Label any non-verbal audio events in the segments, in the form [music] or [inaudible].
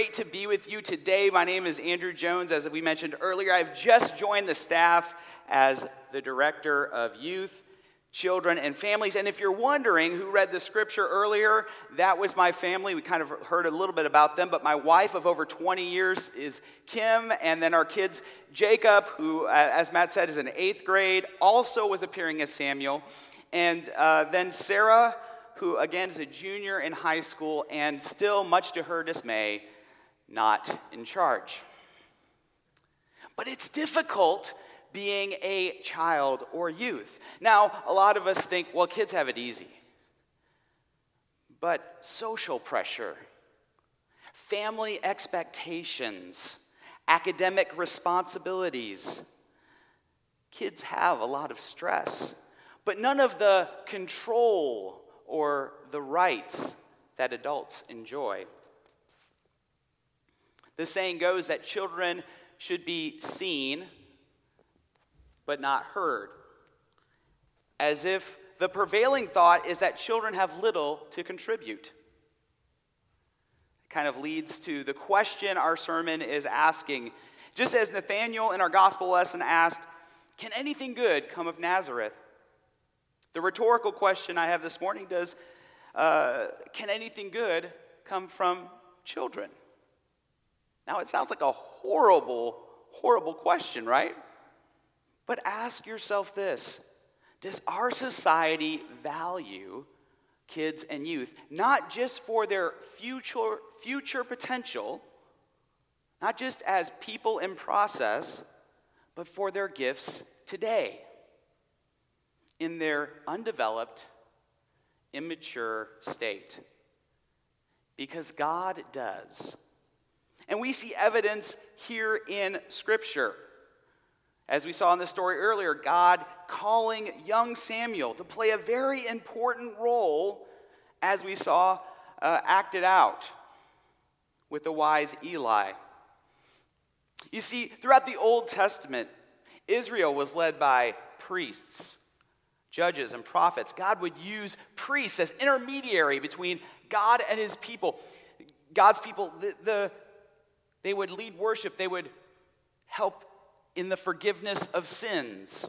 great to be with you today. My name is Andrew Jones. As we mentioned earlier, I've just joined the staff as the Director of Youth, Children, and Families. And if you're wondering who read the scripture earlier, that was my family. We kind of heard a little bit about them, but my wife of over 20 years is Kim, and then our kids, Jacob, who, as Matt said, is in eighth grade, also was appearing as Samuel. And uh, then Sarah, who again is a junior in high school and still, much to her dismay, not in charge. But it's difficult being a child or youth. Now, a lot of us think, well, kids have it easy. But social pressure, family expectations, academic responsibilities, kids have a lot of stress, but none of the control or the rights that adults enjoy. The saying goes that children should be seen but not heard, as if the prevailing thought is that children have little to contribute. It kind of leads to the question our sermon is asking. Just as Nathanael in our gospel lesson asked, Can anything good come of Nazareth? The rhetorical question I have this morning does uh, can anything good come from children? Now, it sounds like a horrible, horrible question, right? But ask yourself this Does our society value kids and youth, not just for their future, future potential, not just as people in process, but for their gifts today? in their undeveloped, immature state. Because God does. And we see evidence here in Scripture. As we saw in the story earlier, God calling young Samuel to play a very important role, as we saw uh, acted out with the wise Eli. You see, throughout the Old Testament, Israel was led by priests judges and prophets. God would use priests as intermediary between God and his people. God's people, the, the, they would lead worship, they would help in the forgiveness of sins.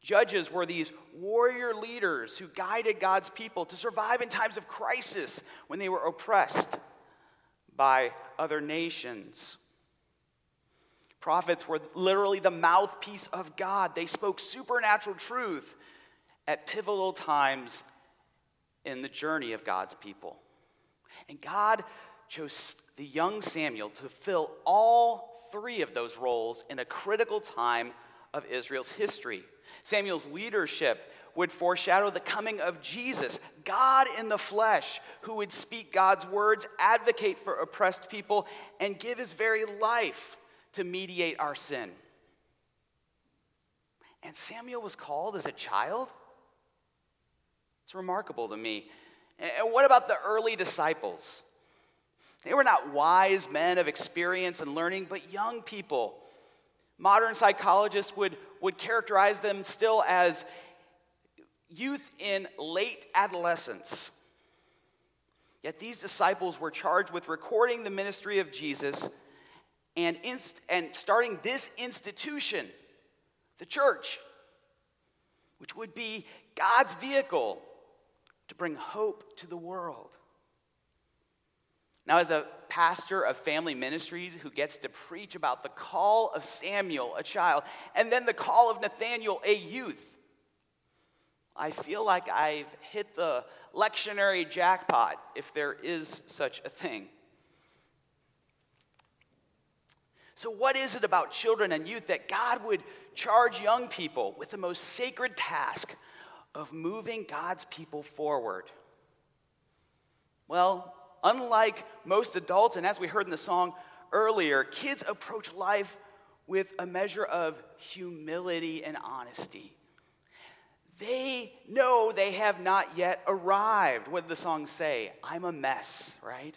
Judges were these warrior leaders who guided God's people to survive in times of crisis when they were oppressed by other nations. Prophets were literally the mouthpiece of God. They spoke supernatural truth at pivotal times in the journey of God's people. And God chose the young Samuel to fill all three of those roles in a critical time of Israel's history. Samuel's leadership would foreshadow the coming of Jesus, God in the flesh, who would speak God's words, advocate for oppressed people, and give his very life to mediate our sin. And Samuel was called as a child? It's remarkable to me. And what about the early disciples? They were not wise men of experience and learning, but young people. Modern psychologists would, would characterize them still as youth in late adolescence. Yet these disciples were charged with recording the ministry of Jesus and, inst- and starting this institution, the church, which would be God's vehicle to bring hope to the world. Now, as a pastor of family ministries who gets to preach about the call of Samuel, a child, and then the call of Nathanael, a youth, I feel like I've hit the lectionary jackpot, if there is such a thing. So, what is it about children and youth that God would charge young people with the most sacred task of moving God's people forward? Well, unlike most adults, and as we heard in the song earlier, kids approach life with a measure of humility and honesty. They know they have not yet arrived. What did the song say? I'm a mess, right?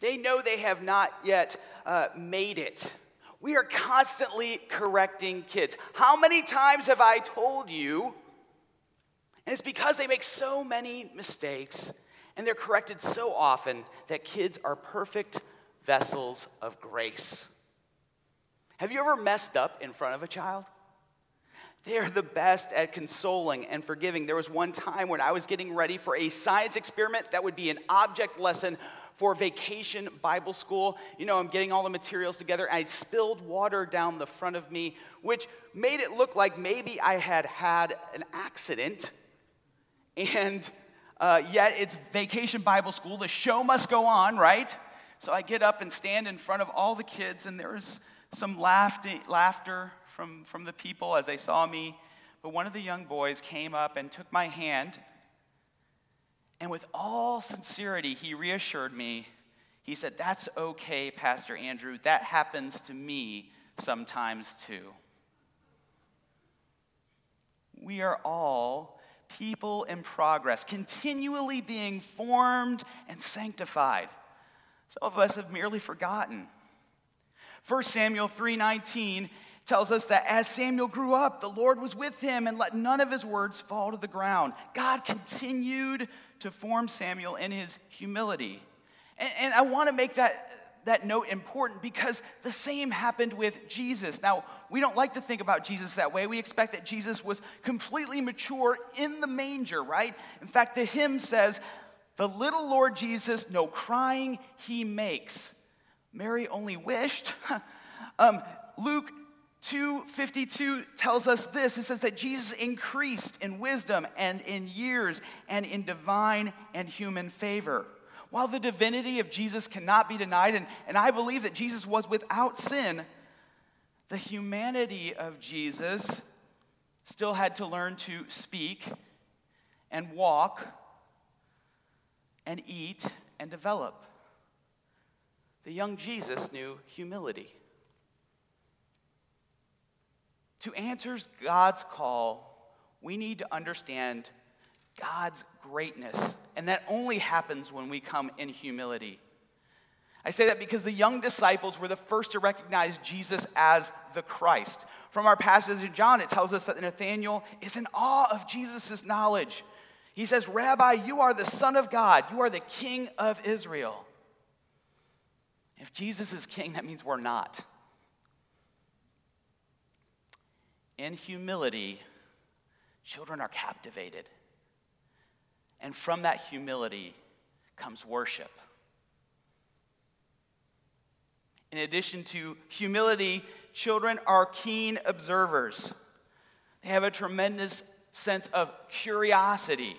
They know they have not yet uh, made it. We are constantly correcting kids. How many times have I told you? And it's because they make so many mistakes And they're corrected so often that kids are perfect vessels of grace. Have you ever messed up in front of a child? They are the best at consoling and forgiving. There was one time when I was getting ready for a science experiment that would be an object lesson for vacation Bible school. You know, I'm getting all the materials together. I spilled water down the front of me, which made it look like maybe I had had an accident. And uh, yet, it's vacation Bible school. The show must go on, right? So I get up and stand in front of all the kids, and there was some laughter from, from the people as they saw me. But one of the young boys came up and took my hand and with all sincerity, he reassured me. He said, That's okay, Pastor Andrew. That happens to me sometimes too. We are all people in progress, continually being formed and sanctified. Some of us have merely forgotten. 1 Samuel 3:19 tells us that as Samuel grew up, the Lord was with him and let none of his words fall to the ground. God continued to form Samuel in his humility. And, and I want to make that, that note important because the same happened with Jesus. Now, we don't like to think about Jesus that way. We expect that Jesus was completely mature in the manger, right? In fact, the hymn says, The little Lord Jesus, no crying he makes. Mary only wished. [laughs] um, Luke 252 tells us this it says that Jesus increased in wisdom and in years and in divine and human favor. While the divinity of Jesus cannot be denied, and, and I believe that Jesus was without sin, the humanity of Jesus still had to learn to speak and walk and eat and develop. The young Jesus knew humility. To answer God's call, we need to understand God's greatness, and that only happens when we come in humility. I say that because the young disciples were the first to recognize Jesus as the Christ. From our passage in John, it tells us that Nathanael is in awe of Jesus' knowledge. He says, Rabbi, you are the Son of God, you are the King of Israel. If Jesus is king, that means we're not. in humility, children are captivated. And from that humility comes worship. In addition to humility, children are keen observers. They have a tremendous sense of curiosity.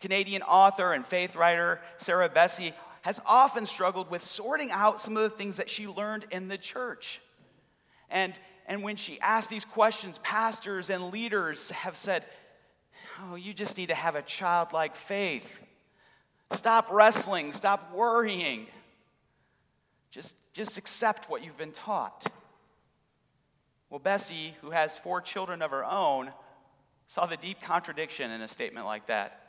Canadian author and faith writer Sarah Bessey has often struggled with sorting out some of the things that she learned in the church. And and when she asked these questions, pastors and leaders have said, Oh, you just need to have a childlike faith. Stop wrestling, stop worrying. Just, just accept what you've been taught. Well, Bessey, who has four children of her own, saw the deep contradiction in a statement like that.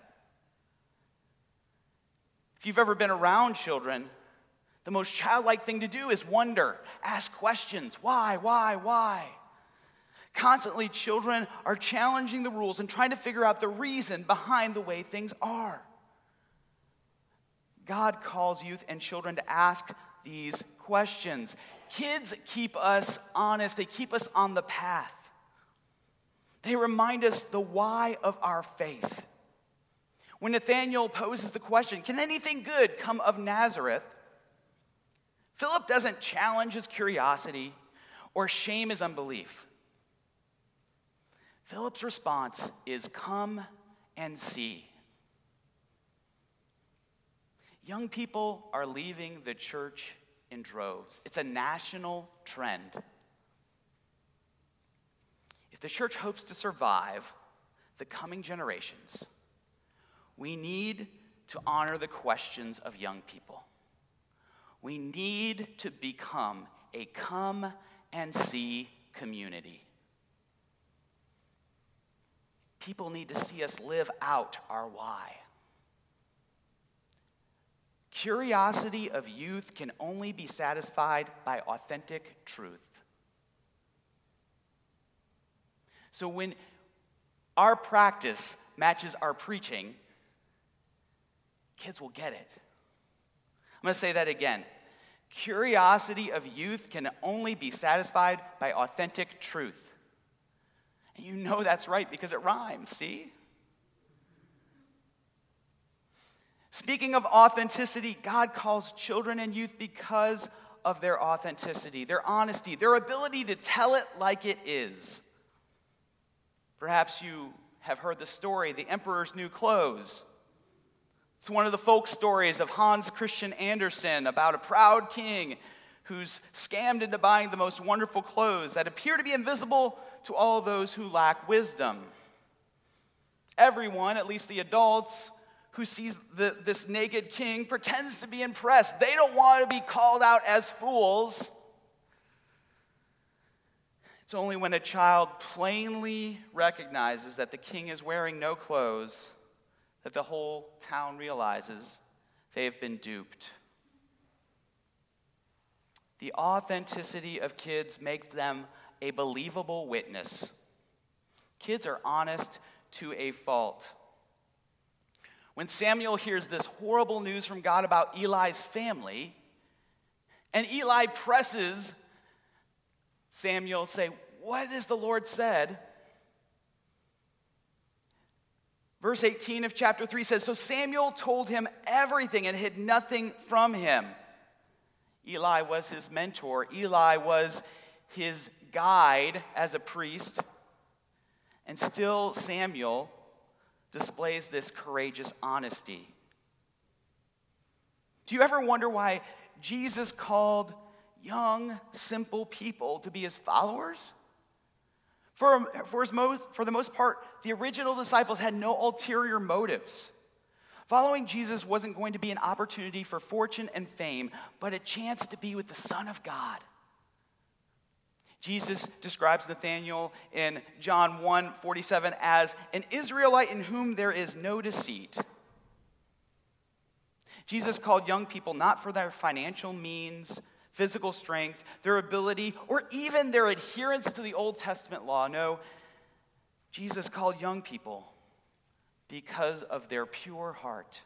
If you've ever been around children, the most childlike thing to do is wonder, ask questions. Why, why, why? Constantly, children are challenging the rules and trying to figure out the reason behind the way things are. God calls youth and children to ask these questions. Kids keep us honest, they keep us on the path. They remind us the why of our faith. When Nathanael poses the question, Can anything good come of Nazareth? Philip doesn't challenge his curiosity or shame his unbelief. Philip's response is come and see. Young people are leaving the church in droves. It's a national trend. If the church hopes to survive the coming generations, we need to honor the questions of young people. We need to become a come and see community. People need to see us live out our why. Curiosity of youth can only be satisfied by authentic truth. So when our practice matches our preaching, kids will get it. I'm going to say that again. Curiosity of youth can only be satisfied by authentic truth. You know that's right because it rhymes, see? Speaking of authenticity, God calls children and youth because of their authenticity, their honesty, their ability to tell it like it is. Perhaps you have heard the story, The Emperor's New Clothes. It's one of the folk stories of Hans Christian Andersen about a proud king who's scammed into buying the most wonderful clothes that appear to be invisible to all those who lack wisdom. Everyone, at least the adults, who sees the, this naked king pretends to be impressed. They don't want to be called out as fools. It's only when a child plainly recognizes that the king is wearing no clothes that the whole town realizes they have been duped. The authenticity of kids make them a believable witness. Kids are honest to a fault. When Samuel hears this horrible news from God about Eli's family, and Eli presses Samuel, say, What has the Lord said? Verse 18 of chapter 3 says So Samuel told him everything and hid nothing from him. Eli was his mentor, Eli was his guide as a priest. And still, Samuel displays this courageous honesty. Do you ever wonder why Jesus called young, simple people to be his followers? For, for, his most, for the most part, the original disciples had no ulterior motives. Following Jesus wasn't going to be an opportunity for fortune and fame, but a chance to be with the Son of God. Jesus describes Nathanael in John 1 47 as an Israelite in whom there is no deceit. Jesus called young people not for their financial means, physical strength, their ability, or even their adherence to the Old Testament law. No, Jesus called young people because of their pure heart.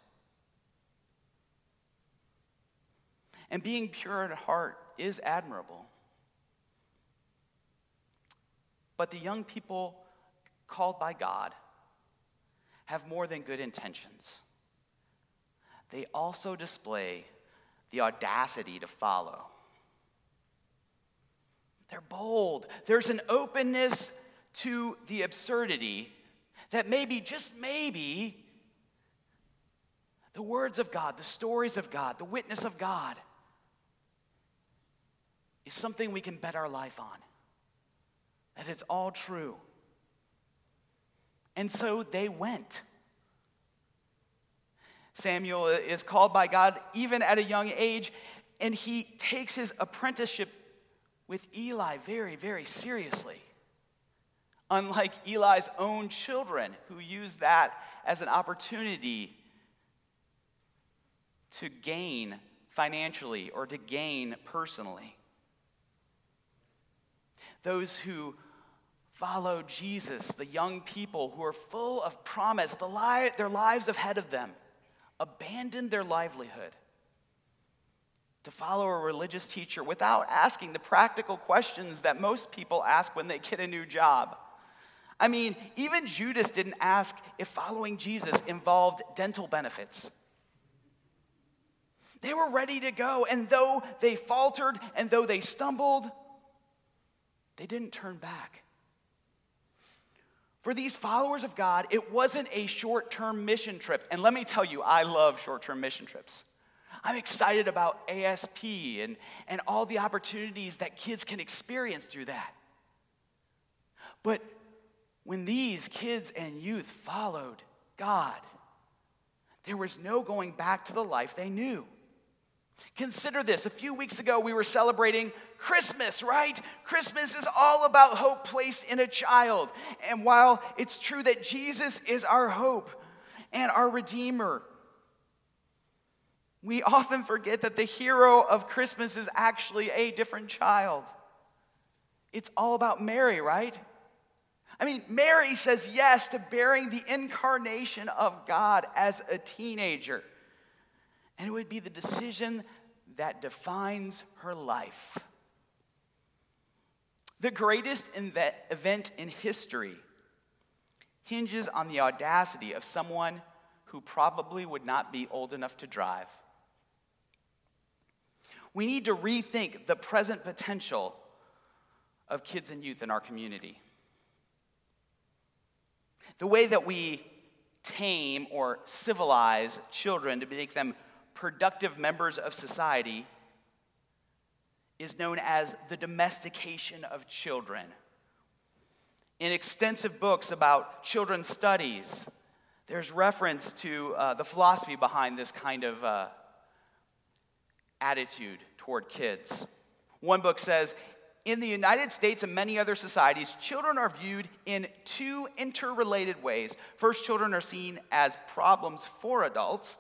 And being pure at heart is admirable. But the young people called by God have more than good intentions. They also display the audacity to follow. They're bold. There's an openness to the absurdity that maybe, just maybe, the words of God, the stories of God, the witness of God is something we can bet our life on. That it's all true. And so they went. Samuel is called by God even at a young age, and he takes his apprenticeship with Eli very, very seriously. Unlike Eli's own children, who use that as an opportunity to gain financially or to gain personally. Those who follow Jesus, the young people who are full of promise, the li- their lives ahead of them, abandon their livelihood to follow a religious teacher without asking the practical questions that most people ask when they get a new job. I mean, even Judas didn't ask if following Jesus involved dental benefits. They were ready to go, and though they faltered and though they stumbled, they didn't turn back. For these followers of God, it wasn't a short term mission trip. And let me tell you, I love short term mission trips. I'm excited about ASP and, and all the opportunities that kids can experience through that. But when these kids and youth followed God, there was no going back to the life they knew. Consider this. A few weeks ago, we were celebrating Christmas, right? Christmas is all about hope placed in a child. And while it's true that Jesus is our hope and our Redeemer, we often forget that the hero of Christmas is actually a different child. It's all about Mary, right? I mean, Mary says yes to bearing the incarnation of God as a teenager. And it would be the decision that defines her life. The greatest event in history hinges on the audacity of someone who probably would not be old enough to drive. We need to rethink the present potential of kids and youth in our community. The way that we tame or civilize children to make them productive members of society is known as the domestication of children. In extensive books about children's studies, there's reference to uh, the philosophy behind this kind of uh, attitude toward kids. One book says In the United States and many other societies, children are viewed in two interrelated ways. First, children are seen as problems for adults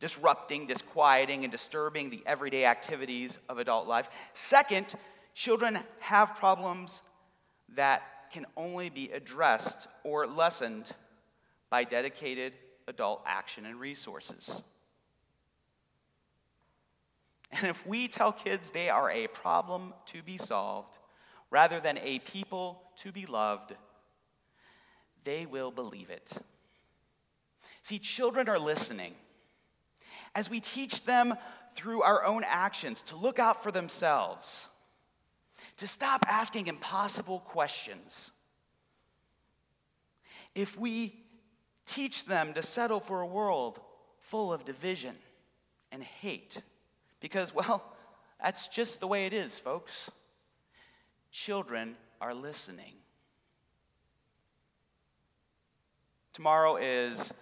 disrupting, disquieting, and disturbing the everyday activities of adult life. Second, children have problems that can only be addressed or lessened by dedicated adult action and resources. And if we tell kids they are a problem to be solved rather than a people to be loved, they will believe it. See, children are listening as we teach them through our own actions to look out for themselves, to stop asking impossible questions. If we teach them to settle for a world full of division and hate, because, well, that's just the way it is, folks. Children are listening. Tomorrow is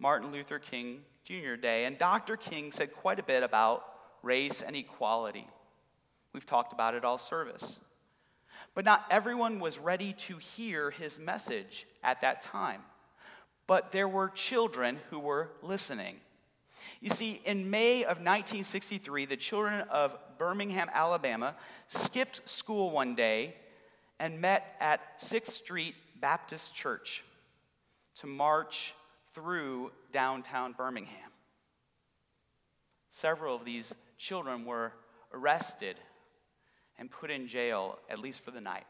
Martin Luther King Jr. Day. And Dr. King said quite a bit about race and equality. We've talked about it all service. But not everyone was ready to hear his message at that time. But there were children who were listening. You see, in May of 1963, the children of Birmingham, Alabama, skipped school one day and met at 6th Street Baptist Church to march through downtown Birmingham. Several of these children were arrested and put in jail, at least for the night.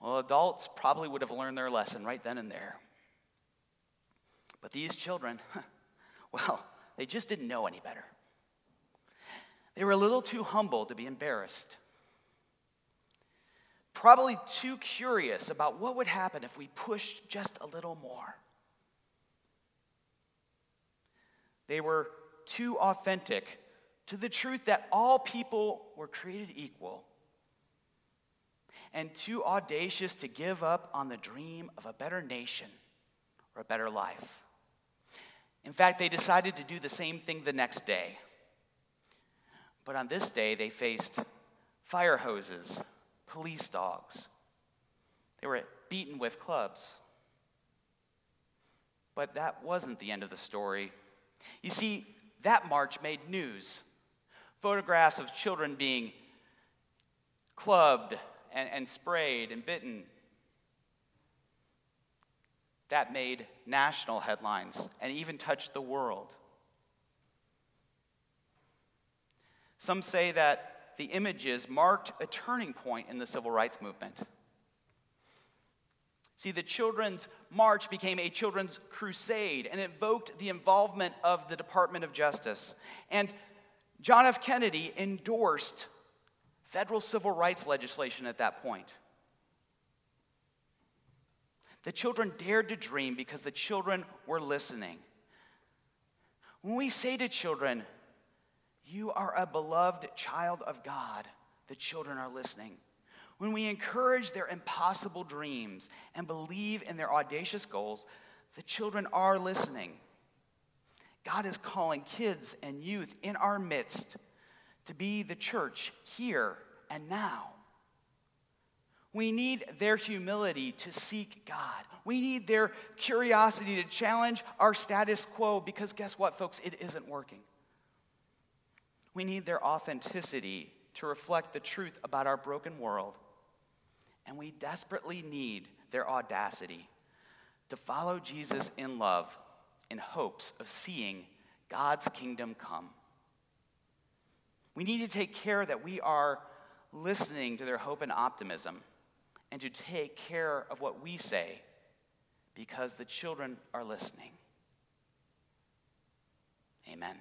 Well, adults probably would have learned their lesson right then and there. But these children, [laughs] well, they just didn't know any better. They were a little too humble to be embarrassed. Probably too curious about what would happen if we pushed just a little more. They were too authentic to the truth that all people were created equal and too audacious to give up on the dream of a better nation or a better life. In fact, they decided to do the same thing the next day. But on this day, they faced fire hoses, police dogs. They were beaten with clubs. But that wasn't the end of the story. You see, that march made news. Photographs of children being clubbed and, and sprayed and bitten. That made national headlines and even touched the world. Some say that the images marked a turning point in the civil rights movement. See, the Children's March became a children's crusade and invoked the involvement of the Department of Justice. And John F. Kennedy endorsed federal civil rights legislation at that point. The children dared to dream because the children were listening. When we say to children, You are a beloved child of God, the children are listening. When we encourage their impossible dreams and believe in their audacious goals, the children are listening. God is calling kids and youth in our midst to be the church here and now. We need their humility to seek God. We need their curiosity to challenge our status quo because guess what, folks? It isn't working. We need their authenticity to reflect the truth about our broken world. And we desperately need their audacity to follow Jesus in love in hopes of seeing God's kingdom come. We need to take care that we are listening to their hope and optimism and to take care of what we say because the children are listening. Amen.